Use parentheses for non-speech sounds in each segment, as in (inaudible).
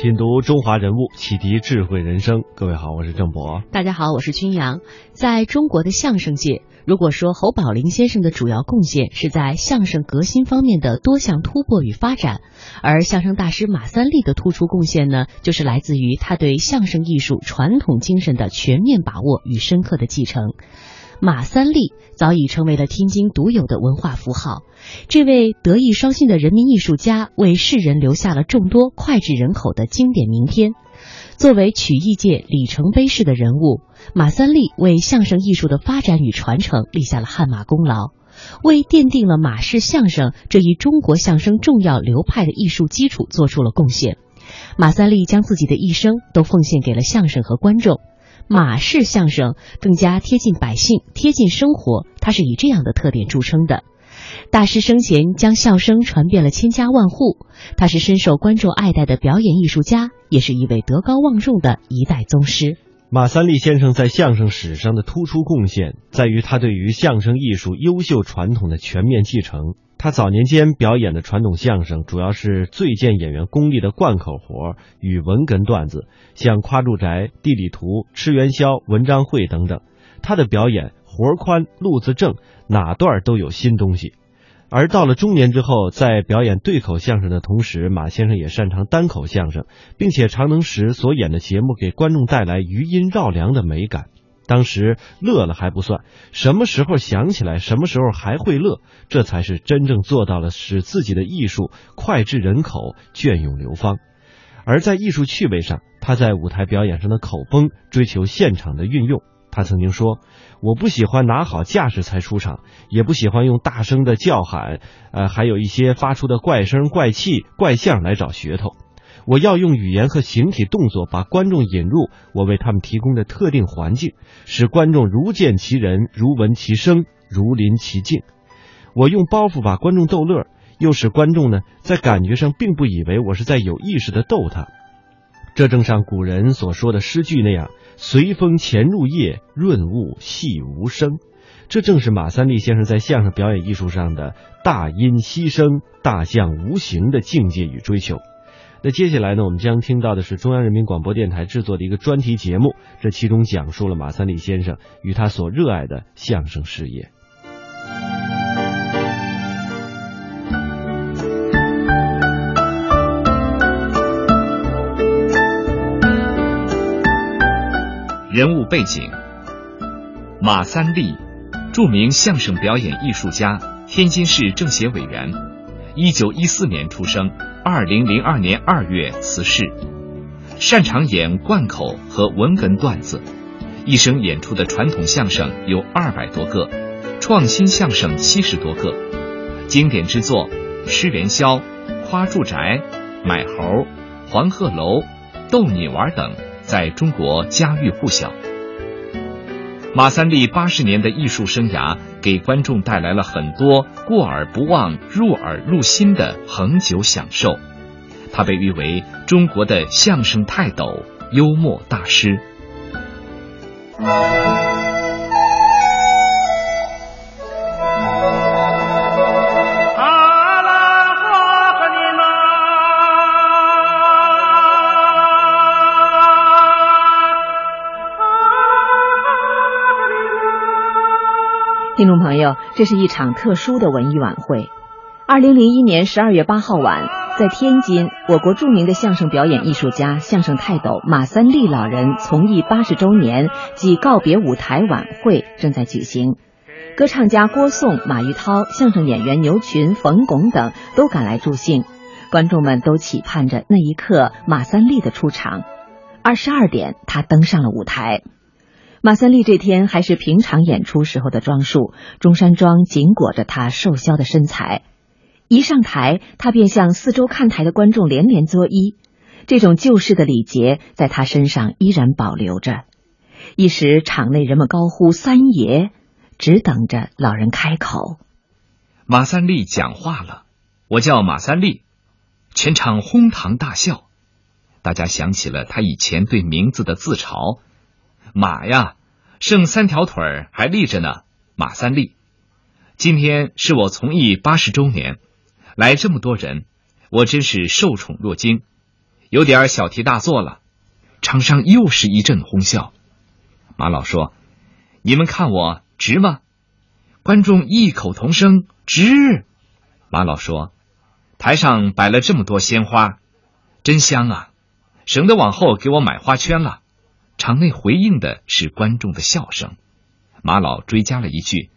品读中华人物，启迪智慧人生。各位好，我是郑博。大家好，我是君阳。在中国的相声界，如果说侯宝林先生的主要贡献是在相声革新方面的多项突破与发展，而相声大师马三立的突出贡献呢，就是来自于他对相声艺术传统精神的全面把握与深刻的继承。马三立早已成为了天津独有的文化符号。这位德艺双馨的人民艺术家，为世人留下了众多脍炙人口的经典名篇。作为曲艺界里程碑式的人物，马三立为相声艺术的发展与传承立下了汗马功劳，为奠定了马氏相声这一中国相声重要流派的艺术基础做出了贡献。马三立将自己的一生都奉献给了相声和观众。马氏相声更加贴近百姓、贴近生活，他是以这样的特点著称的。大师生前将笑声传遍了千家万户，他是深受观众爱戴的表演艺术家，也是一位德高望重的一代宗师。马三立先生在相声史上的突出贡献，在于他对于相声艺术优秀传统的全面继承。他早年间表演的传统相声，主要是最见演员功力的贯口活与文哏段子，像夸住宅、地理图、吃元宵、文章会等等。他的表演活宽、路子正，哪段都有新东西。而到了中年之后，在表演对口相声的同时，马先生也擅长单口相声，并且常能使所演的节目给观众带来余音绕梁的美感。当时乐了还不算，什么时候想起来，什么时候还会乐，这才是真正做到了使自己的艺术脍炙人口、隽永流芳。而在艺术趣味上，他在舞台表演上的口风追求现场的运用。他曾经说：“我不喜欢拿好架势才出场，也不喜欢用大声的叫喊，呃，还有一些发出的怪声、怪气、怪相来找噱头。”我要用语言和形体动作把观众引入我为他们提供的特定环境，使观众如见其人，如闻其声，如临其境。我用包袱把观众逗乐，又使观众呢在感觉上并不以为我是在有意识的逗他。这正像古人所说的诗句那样：“随风潜入夜，润物细无声。”这正是马三立先生在相声表演艺术上的大音希声、大象无形的境界与追求。那接下来呢，我们将听到的是中央人民广播电台制作的一个专题节目，这其中讲述了马三立先生与他所热爱的相声事业。人物背景：马三立，著名相声表演艺术家，天津市政协委员，一九一四年出生。二零零二年二月辞世，擅长演贯口和文哏段子，一生演出的传统相声有二百多个，创新相声七十多个，经典之作《吃元宵》《夸住宅》《买猴》《黄鹤楼》《逗你玩》等，在中国家喻户晓。马三立八十年的艺术生涯，给观众带来了很多过耳不忘、入耳入心的恒久享受。他被誉为中国的相声泰斗、幽默大师。听众朋友，这是一场特殊的文艺晚会。二零零一年十二月八号晚，在天津，我国著名的相声表演艺术家、相声泰斗马三立老人从艺八十周年暨告别舞台晚会正在举行。歌唱家郭颂、马玉涛、相声演员牛群、冯巩等都赶来助兴，观众们都期盼着那一刻马三立的出场。二十二点，他登上了舞台。马三立这天还是平常演出时候的装束，中山装紧裹着他瘦削的身材。一上台，他便向四周看台的观众连连作揖。这种旧式的礼节在他身上依然保留着。一时场内人们高呼“三爷”，只等着老人开口。马三立讲话了：“我叫马三立。”全场哄堂大笑。大家想起了他以前对名字的自嘲。马呀，剩三条腿儿还立着呢。马三立，今天是我从艺八十周年，来这么多人，我真是受宠若惊。有点小题大做了。场上又是一阵哄笑。马老说：“你们看我直吗？”观众异口同声：“直。”马老说：“台上摆了这么多鲜花，真香啊，省得往后给我买花圈了。”场内回应的是观众的笑声。马老追加了一句：“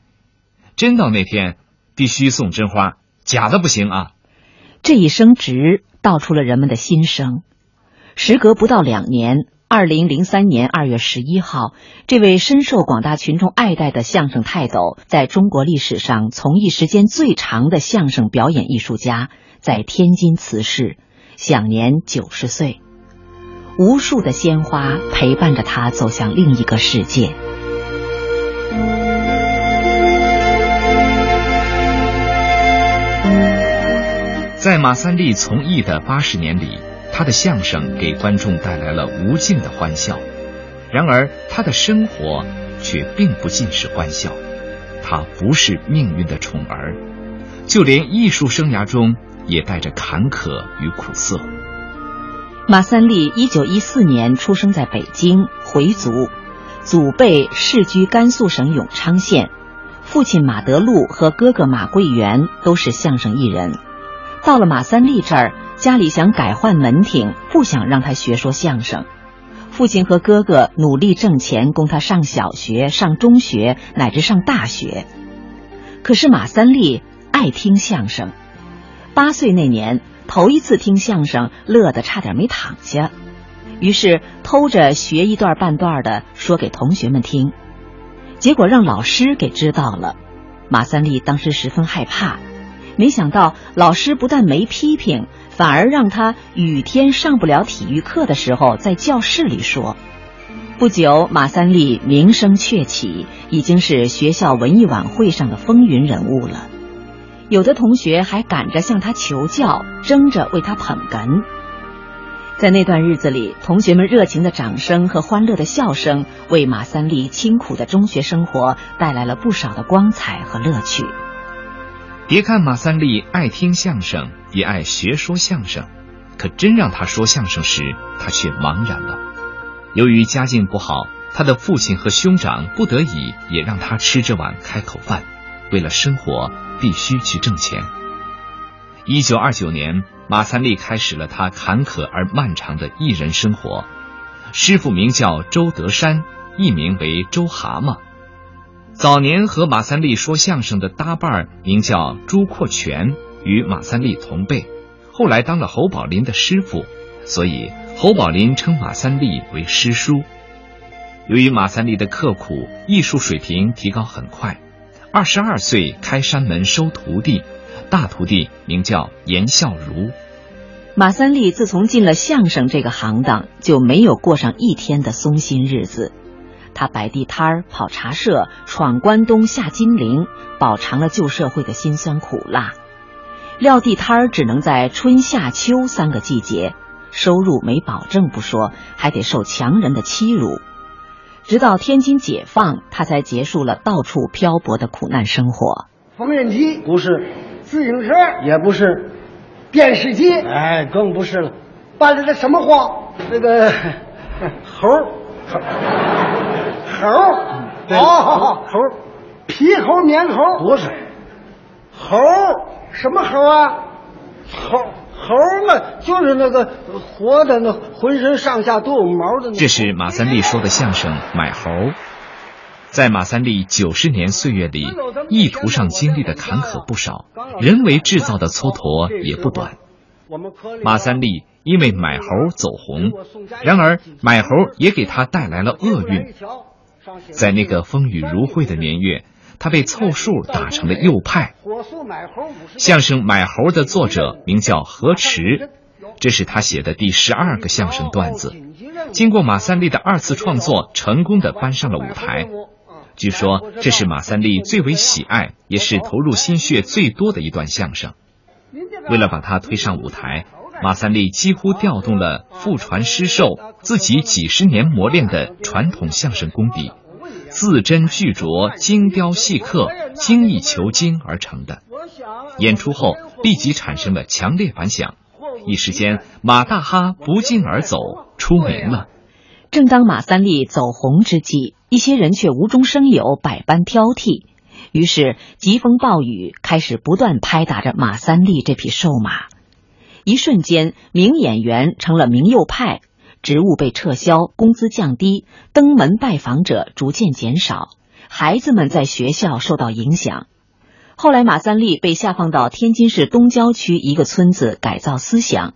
真到那天必须送真花，假的不行啊。”这一声“直”道出了人们的心声。时隔不到两年，二零零三年二月十一号，这位深受广大群众爱戴的相声泰斗，在中国历史上从艺时间最长的相声表演艺术家，在天津辞世，享年九十岁。无数的鲜花陪伴着他走向另一个世界。在马三立从艺的八十年里。他的相声给观众带来了无尽的欢笑，然而他的生活却并不尽是欢笑。他不是命运的宠儿，就连艺术生涯中也带着坎坷与苦涩。马三立一九一四年出生在北京，回族，祖辈世居甘肃省永昌县，父亲马德禄和哥哥马桂元都是相声艺人。到了马三立这儿。家里想改换门庭，不想让他学说相声。父亲和哥哥努力挣钱，供他上小学、上中学，乃至上大学。可是马三立爱听相声，八岁那年头一次听相声，乐得差点没躺下，于是偷着学一段半段的说给同学们听，结果让老师给知道了。马三立当时十分害怕，没想到老师不但没批评。反而让他雨天上不了体育课的时候，在教室里说。不久，马三立名声鹊起，已经是学校文艺晚会上的风云人物了。有的同学还赶着向他求教，争着为他捧哏。在那段日子里，同学们热情的掌声和欢乐的笑声，为马三立清苦的中学生活带来了不少的光彩和乐趣。别看马三立爱听相声，也爱学说相声，可真让他说相声时，他却茫然了。由于家境不好，他的父亲和兄长不得已也让他吃这碗开口饭。为了生活，必须去挣钱。一九二九年，马三立开始了他坎坷而漫长的艺人生活。师傅名叫周德山，艺名为周蛤蟆。早年和马三立说相声的搭伴名叫朱阔全，与马三立同辈，后来当了侯宝林的师傅，所以侯宝林称马三立为师叔。由于马三立的刻苦，艺术水平提高很快，二十二岁开山门收徒弟，大徒弟名叫严孝如。马三立自从进了相声这个行当，就没有过上一天的松心日子。他摆地摊儿、跑茶社、闯关东、下金陵，饱尝了旧社会的辛酸苦辣。撂地摊儿只能在春夏秋三个季节，收入没保证不说，还得受强人的欺辱。直到天津解放，他才结束了到处漂泊的苦难生活。缝纫机不是，自行车也不是，电视机，哎，更不是了。办的这什么活？那个 (laughs) 猴 (laughs) 猴哦，猴，皮猴、棉猴不是，猴什么猴啊？猴猴嘛，就是那个活的，那浑身上下都有毛的。这是马三立说的相声《买猴》。在马三立九十年岁月里，意图上经历的坎坷不少，人为制造的蹉跎也不短。马三立因为买猴走红，然而买猴也给他带来了厄运。在那个风雨如晦的年月，他被凑数打成了右派。相声《买猴》的作者名叫何池，这是他写的第十二个相声段子。经过马三立的二次创作，成功的搬上了舞台。据说这是马三立最为喜爱，也是投入心血最多的一段相声。为了把他推上舞台，马三立几乎调动了父传师授、自己几十年磨练的传统相声功底，字斟句酌、精雕细刻、精益求精而成的。演出后立即产生了强烈反响，一时间马大哈不胫而走，出名了。正当马三立走红之际，一些人却无中生有，百般挑剔。于是疾风暴雨开始不断拍打着马三立这匹瘦马。一瞬间，名演员成了名右派，职务被撤销，工资降低，登门拜访者逐渐减少，孩子们在学校受到影响。后来，马三立被下放到天津市东郊区一个村子改造思想。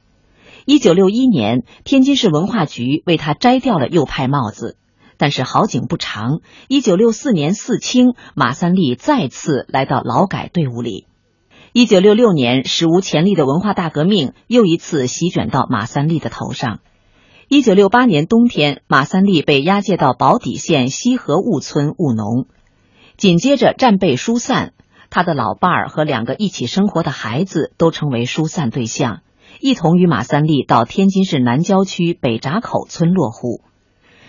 一九六一年，天津市文化局为他摘掉了右派帽子。但是好景不长，一九六四年四清，马三立再次来到劳改队伍里。一九六六年，史无前例的文化大革命又一次席卷到马三立的头上。一九六八年冬天，马三立被押解到宝坻县西河务村务农，紧接着战备疏散，他的老伴儿和两个一起生活的孩子都成为疏散对象。一同与马三立到天津市南郊区北闸口村落户，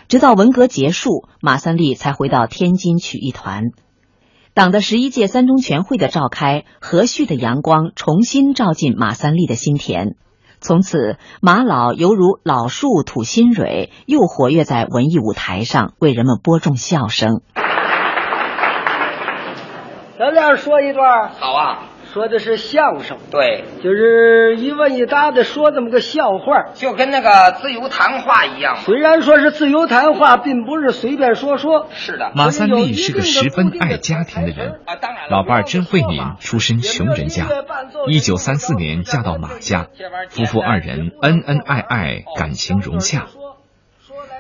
直到文革结束，马三立才回到天津曲艺团。党的十一届三中全会的召开，和煦的阳光重新照进马三立的心田。从此，马老犹如老树吐新蕊，又活跃在文艺舞台上，为人们播种笑声。咱俩说一段，好啊。说的是相声，对，就是一问一答的说这么个笑话，就跟那个自由谈话一样。虽然说是自由谈话，并不是随便说说。是的，马三立是个十分爱家庭的人。啊，当然老伴儿甄慧敏出身穷人家，一九三四年嫁到马家，夫妇二人恩恩爱爱，感情融洽。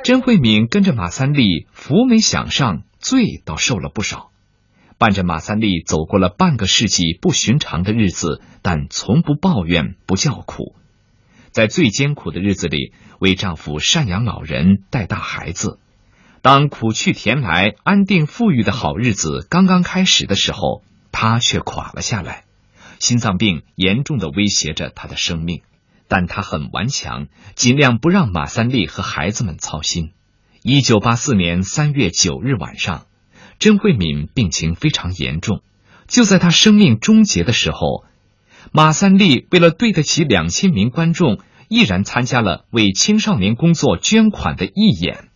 甄慧敏跟着马三立，福没享上，罪倒受了不少。伴着马三立走过了半个世纪不寻常的日子，但从不抱怨，不叫苦。在最艰苦的日子里，为丈夫赡养老人、带大孩子。当苦去甜来、安定富裕的好日子刚刚开始的时候，她却垮了下来，心脏病严重的威胁着她的生命。但她很顽强，尽量不让马三立和孩子们操心。一九八四年三月九日晚上。甄慧敏病情非常严重，就在她生命终结的时候，马三立为了对得起两千名观众，毅然参加了为青少年工作捐款的义演。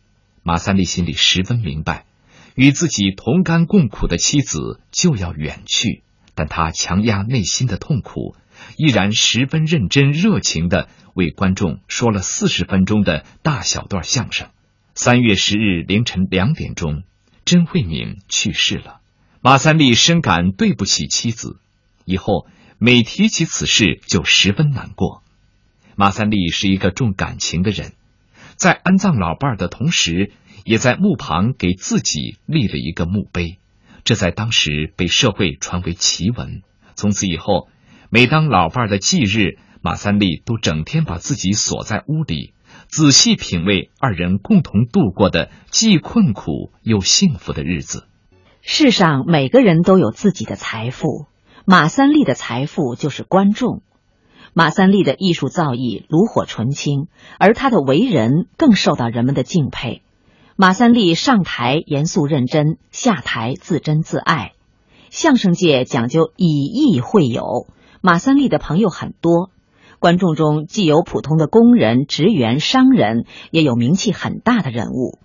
马三立心里十分明白，与自己同甘共苦的妻子就要远去，但他强压内心的痛苦，依然十分认真热情的为观众说了四十分钟的大小段相声。三月十日凌晨两点钟。甄慧敏去世了，马三立深感对不起妻子，以后每提起此事就十分难过。马三立是一个重感情的人，在安葬老伴儿的同时，也在墓旁给自己立了一个墓碑，这在当时被社会传为奇闻。从此以后，每当老伴儿的忌日，马三立都整天把自己锁在屋里。仔细品味二人共同度过的既困苦又幸福的日子。世上每个人都有自己的财富，马三立的财富就是观众。马三立的艺术造诣炉火纯青，而他的为人更受到人们的敬佩。马三立上台严肃认真，下台自珍自爱。相声界讲究以艺会友，马三立的朋友很多。观众中既有普通的工人、职员、商人，也有名气很大的人物。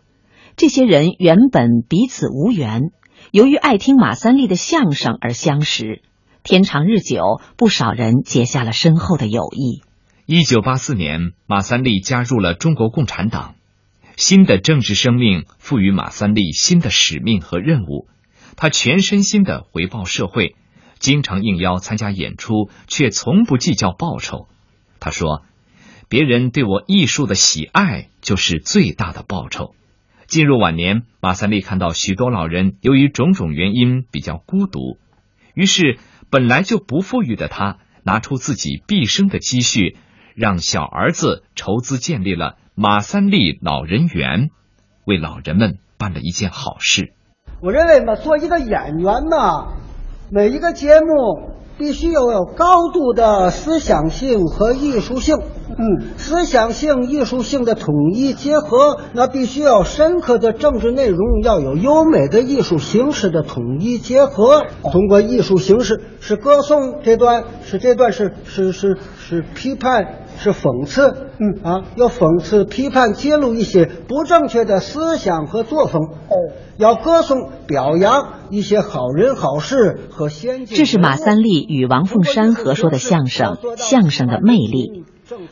这些人原本彼此无缘，由于爱听马三立的相声而相识。天长日久，不少人结下了深厚的友谊。一九八四年，马三立加入了中国共产党，新的政治生命赋予马三立新的使命和任务，他全身心的回报社会，经常应邀参加演出，却从不计较报酬。他说：“别人对我艺术的喜爱就是最大的报酬。”进入晚年，马三立看到许多老人由于种种原因比较孤独，于是本来就不富裕的他拿出自己毕生的积蓄，让小儿子筹资建立了马三立老人园，为老人们办了一件好事。我认为嘛，做一个演员呢，每一个节目。必须要有高度的思想性和艺术性，嗯，思想性、艺术性的统一结合，那必须要深刻的政治内容，要有优美的艺术形式的统一结合。通过艺术形式是歌颂这段，是这段是是是是批判是讽刺，嗯啊，要讽刺批判揭露一些不正确的思想和作风。哦，要歌颂表扬一些好人好事和先进。这是马三立与王凤山合说的相声，相声的魅力。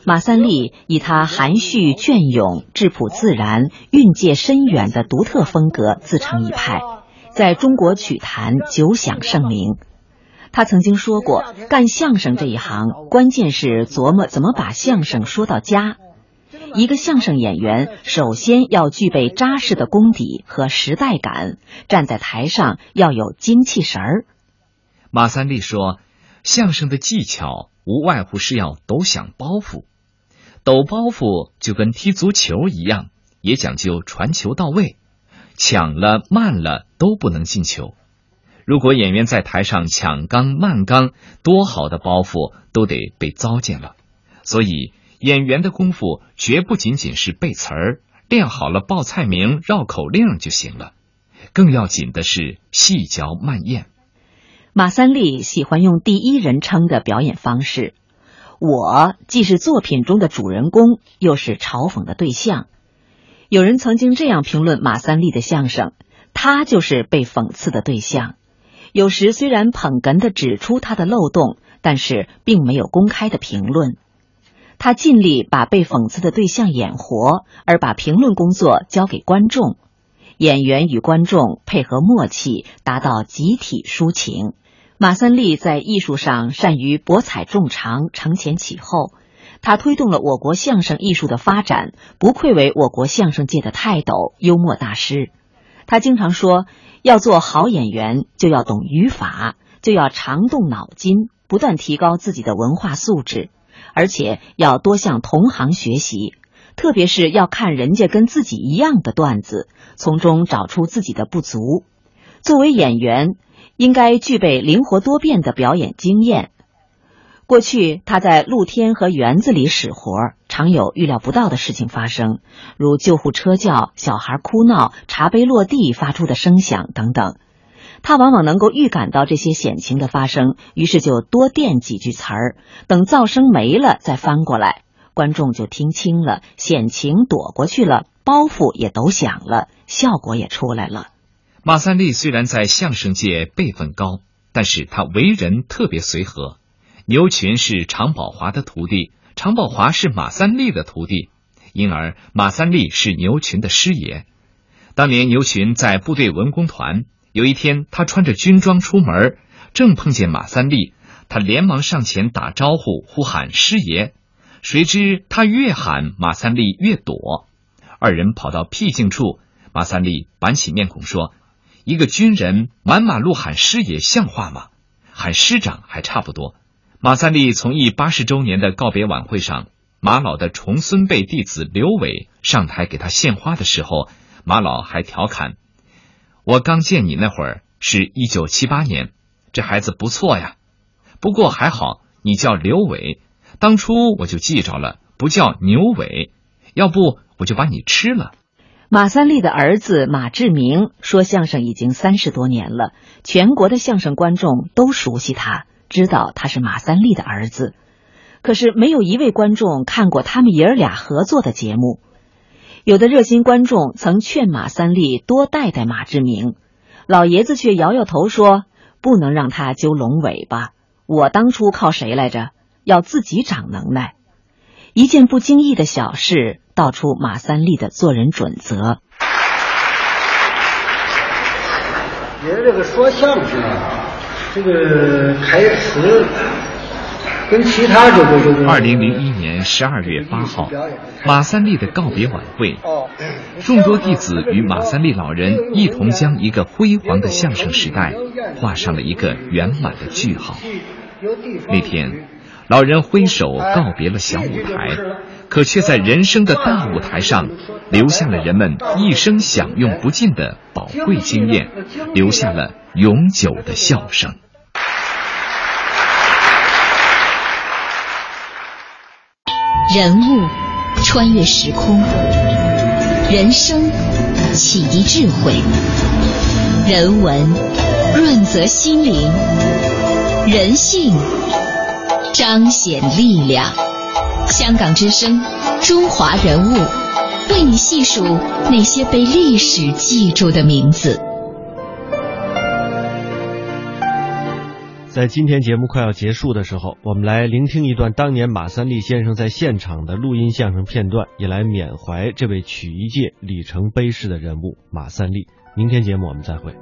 马三立以他含蓄隽永、质朴自然、蕴藉深远的独特风格自成一派，在中国曲坛久享盛名。他曾经说过，干相声这一行，关键是琢磨怎么把相声说到家。一个相声演员首先要具备扎实的功底和时代感，站在台上要有精气神儿。马三立说，相声的技巧无外乎是要抖响包袱，抖包袱就跟踢足球一样，也讲究传球到位，抢了慢了都不能进球。如果演员在台上抢刚慢刚，多好的包袱都得被糟践了。所以演员的功夫绝不仅仅是背词儿，练好了报菜名、绕口令就行了。更要紧的是细嚼慢咽。马三立喜欢用第一人称的表演方式，我既是作品中的主人公，又是嘲讽的对象。有人曾经这样评论马三立的相声：他就是被讽刺的对象。有时虽然捧哏的指出他的漏洞，但是并没有公开的评论。他尽力把被讽刺的对象演活，而把评论工作交给观众。演员与观众配合默契，达到集体抒情。马三立在艺术上善于博采众长，承前启后。他推动了我国相声艺术的发展，不愧为我国相声界的泰斗、幽默大师。他经常说。要做好演员，就要懂语法，就要常动脑筋，不断提高自己的文化素质，而且要多向同行学习，特别是要看人家跟自己一样的段子，从中找出自己的不足。作为演员，应该具备灵活多变的表演经验。过去他在露天和园子里使活儿，常有预料不到的事情发生，如救护车叫、小孩哭闹、茶杯落地发出的声响等等。他往往能够预感到这些险情的发生，于是就多垫几句词儿，等噪声没了再翻过来，观众就听清了，险情躲过去了，包袱也抖响了，效果也出来了。马三立虽然在相声界辈分高，但是他为人特别随和。牛群是常宝华的徒弟，常宝华是马三立的徒弟，因而马三立是牛群的师爷。当年牛群在部队文工团，有一天他穿着军装出门，正碰见马三立，他连忙上前打招呼，呼喊师爷。谁知他越喊马三立越躲，二人跑到僻静处，马三立板起面孔说：“一个军人满马路喊师爷，像话吗？喊师长还差不多。”马三立从艺八十周年的告别晚会上，马老的重孙辈弟子刘伟上台给他献花的时候，马老还调侃：“我刚见你那会儿是一九七八年，这孩子不错呀。不过还好你叫刘伟，当初我就记着了，不叫牛伟，要不我就把你吃了。”马三立的儿子马志明说相声已经三十多年了，全国的相声观众都熟悉他。知道他是马三立的儿子，可是没有一位观众看过他们爷儿俩合作的节目。有的热心观众曾劝马三立多带带马志明，老爷子却摇摇头说：“不能让他揪龙尾巴。我当初靠谁来着？要自己长能耐。一件不经意的小事，道出马三立的做人准则。”爷这个说相声啊。这个台词跟其他这个这个。二零零一年十二月八号，马三立的告别晚会，众多弟子与马三立老人一同将一个辉煌的相声时代画上了一个圆满的句号。那天，老人挥手告别了小舞台，可却在人生的大舞台上留下了人们一生享用不尽的宝贵经验，留下了永久的笑声。人物穿越时空，人生启迪智慧，人文润泽心灵，人性彰显力量。香港之声，中华人物，为你细数那些被历史记住的名字。在今天节目快要结束的时候，我们来聆听一段当年马三立先生在现场的录音相声片段，也来缅怀这位曲艺界里程碑式的人物马三立。明天节目我们再会。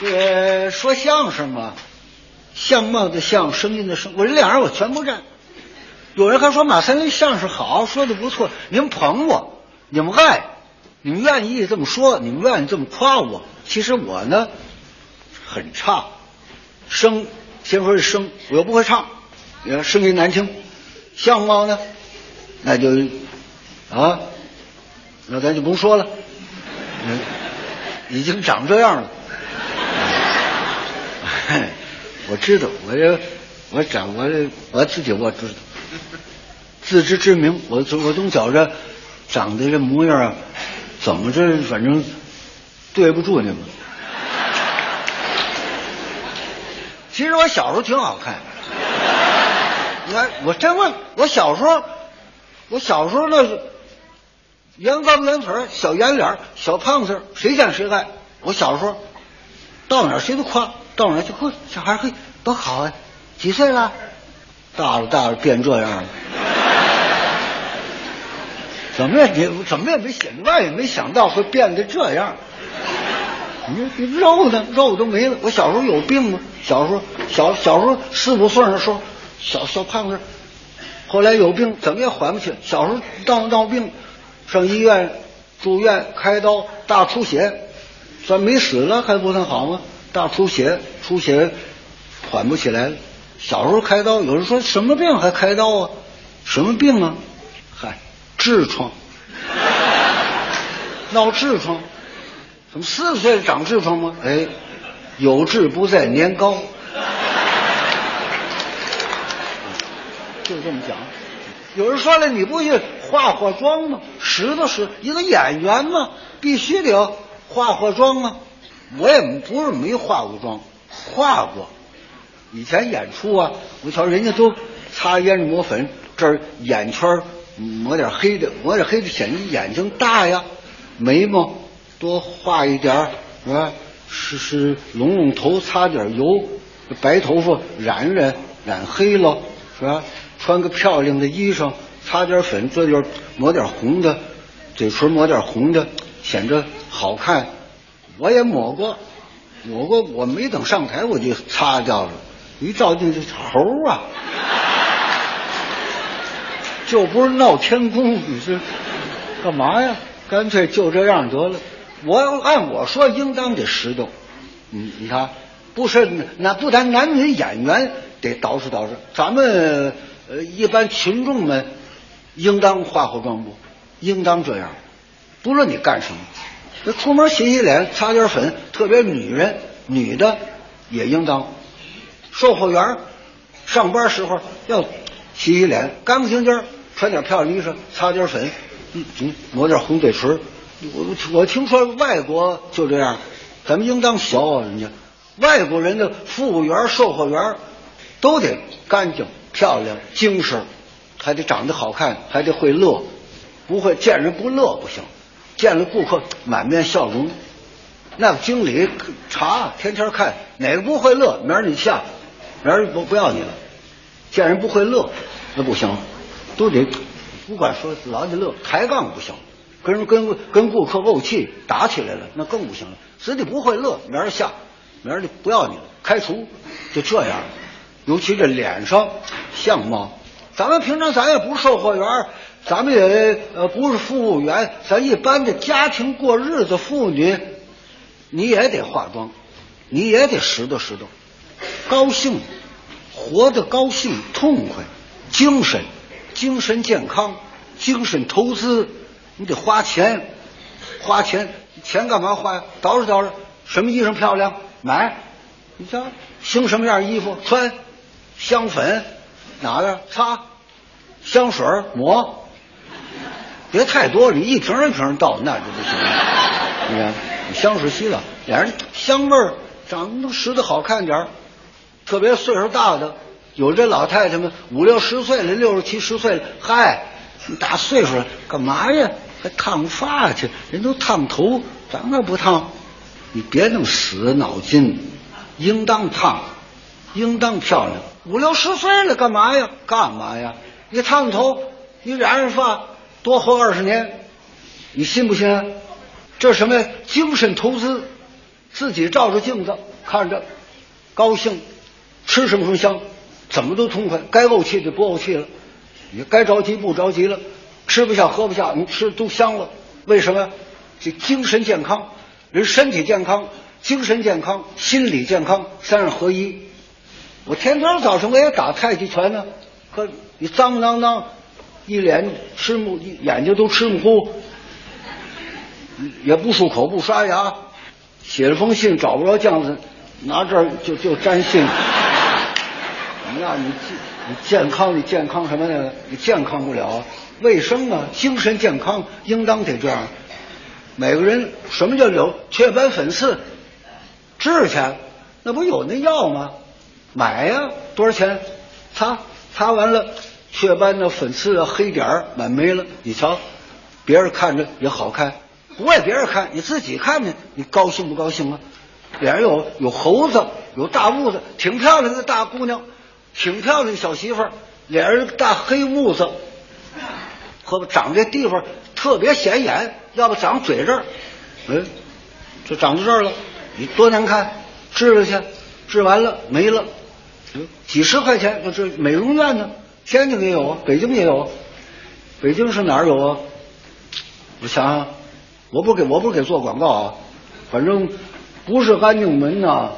这说相声嘛，相貌的相，声音的声，我这俩人我全不占。有人还说马三立相声好，说的不错，您捧我，你们爱，你们愿意这么说，你们愿意这么夸我。其实我呢，很差，声先说是声，我又不会唱，你看声音难听。相貌呢，那就啊，那咱就不说了，嗯，已经长这样了。(laughs) 我知道，我这我长我我自己我知道，自知之明。我总我总觉着长得这模样啊，怎么着反正对不住你们。其实我小时候挺好看，你看我真问，我小时候，我小时候那是圆方圆腿小圆脸小胖子，谁见谁爱。我小时候到哪谁都夸。到哪去？嚯，小孩嘿，多好啊！几岁了？大了，大了，变这样了。怎么也你怎么也没想，万也没想到会变得这样。你你肉呢？肉都没了。我小时候有病吗？小时候小小时候四五岁的时候，小小胖子，后来有病，怎么也缓不起来。小时候闹闹病，上医院住院开刀，大出血，算没死了，还不算好吗？大出血，出血缓不起来了。小时候开刀，有人说什么病还开刀啊？什么病啊？嗨，痔疮，(laughs) 闹痔疮。怎么四十岁长痔疮吗？哎，有志不在年高，(laughs) 就这么讲。有人说了，你不去化化妆吗？是的是，一个演员嘛，必须得化化妆啊。我也不是没化过妆，化过。以前演出啊，我瞧人家都擦胭脂抹粉，这儿眼圈抹点黑的，抹点黑的显你眼睛大呀。眉毛多画一点是吧？是是，拢拢头，擦点油，白头发染染染黑了是吧？穿个漂亮的。衣裳，擦点粉，这就抹点红的，嘴唇抹点红的，显着好看。我也抹过，抹过，我没等上台我就擦掉了。一照镜就猴啊，就不是闹天宫，你是干嘛呀？干脆就这样得了。我要按我说，应当得拾掇。嗯，你看，不是那不但男女演员得捯饬捯饬，咱们呃一般群众们应当化化妆不？应当这样，不论你干什么。这出门洗洗脸，擦点粉，特别女人，女的也应当。售货员上班时候要洗洗脸，干干净净，穿点漂亮衣裳，擦点粉，嗯嗯，抹点红嘴唇。我我听说外国就这样，咱们应当学人家。外国人的服务员、售货员都得干净、漂亮、精神，还得长得好看，还得会乐，不会见人不乐不行。见了顾客满面笑容，那经理查天天看哪个不会乐，明儿你下，明儿不不要你了。见人不会乐，那不行，都得不管说老得乐，抬杠不行，跟人跟跟顾客怄气打起来了，那更不行了。自己不会乐，明儿下，明儿就不要你了，开除，就这样。尤其这脸上相貌，咱们平常咱也不是售货员。咱们也呃不是服务员，咱一般的家庭过日子妇女，你也得化妆，你也得拾掇拾掇，高兴，活得高兴痛快，精神，精神健康，精神投资，你得花钱，花钱，钱干嘛花呀？捯饬捯饬，什么衣裳漂亮买，你瞧，兴什么样衣服穿，香粉哪个擦，香水抹。别太多，你一瓶一瓶倒那就不行了。你看，香水稀了，脸上香味儿，长得拾的好看点。特别岁数大的，有这老太太们五六十岁了，六十七十岁了，嗨，大岁数了，干嘛呀？还烫发去？人都烫头，咱那不烫。你别那么死脑筋，应当烫，应当漂亮。五六十岁了，干嘛呀？干嘛呀？你烫头，你染染发，多活二十年，你信不信？这什么精神投资？自己照着镜子看着，高兴，吃什么什么香，怎么都痛快。该怄气就不怄气了，你该着急不着急了，吃不下喝不下，你吃都香了。为什么？这精神健康。人身体健康、精神健康、心理健康三样合一。我天天早晨我也打太极拳呢，可你脏不脏脏，一脸吃木，眼睛都吃木糊，也不漱口不刷牙，写了封信找不着酱子，拿这儿就就粘信。那你健你健康你健康什么呢？你健康不了，卫生啊，精神健康应当得这样。每个人什么叫有雀斑粉刺？治去，那不有那药吗？买呀，多少钱？擦擦完了，雀斑的粉刺啊，黑点儿满没了。你瞧，别人看着也好看，不为别人看，你自己看呢，你高兴不高兴啊？脸上有有猴子，有大痦子，挺漂亮的大姑娘，挺漂亮的小媳妇儿，脸上大黑痦子，和长这地方特别显眼。要不长嘴这儿，嗯，就长到这儿了。你多难看，治了去，治完了没了，嗯，几十块钱就治。美容院呢，天津也有啊，北京也有啊。北京是哪儿有啊？我想想，我不给我不给做广告啊，反正不是安定门呐，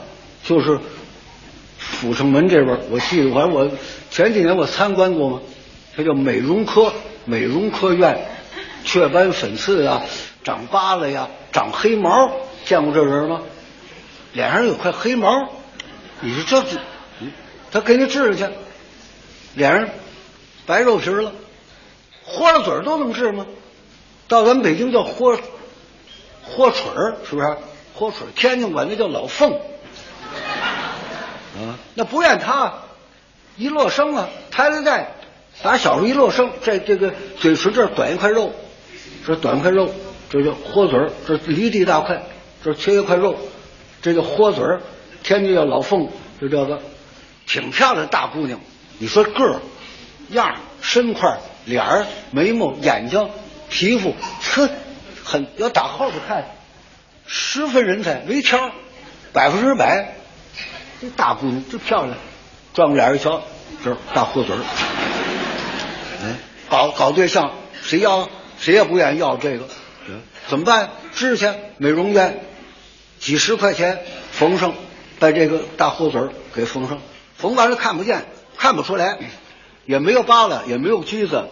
就是阜成门这边。我记得，反正我前几年我参观过嘛，它叫美容科美容科院。雀斑、粉刺啊，长疤了呀，长黑毛，见过这人吗？脸上有块黑毛，你说这，他给你治去，脸上白肉皮了，豁了嘴都能治吗？到咱北京叫豁豁嘴，是不是？豁嘴天津管那叫老凤，啊，那不怨他，一落生啊，胎里带，打小时候一落生，这这个嘴唇这儿短一块肉。这短一块肉，这叫豁嘴儿；这离地大块，这缺一块肉，这叫豁嘴儿。天津叫老凤，就这个，挺漂亮大姑娘。你说个儿、样、身块、脸儿、眉毛、眼睛、皮肤，呵，很要打后边看，十分人才，没挑，百分之百。这大姑娘真漂亮，转过脸一瞧，这大豁嘴儿。哎，搞搞对象，谁要？谁也不愿意要这个，怎么办？治去美容院，几十块钱缝上，把这个大豁嘴给缝上，缝完了看不见，看不出来，也没有疤了，也没有疖子，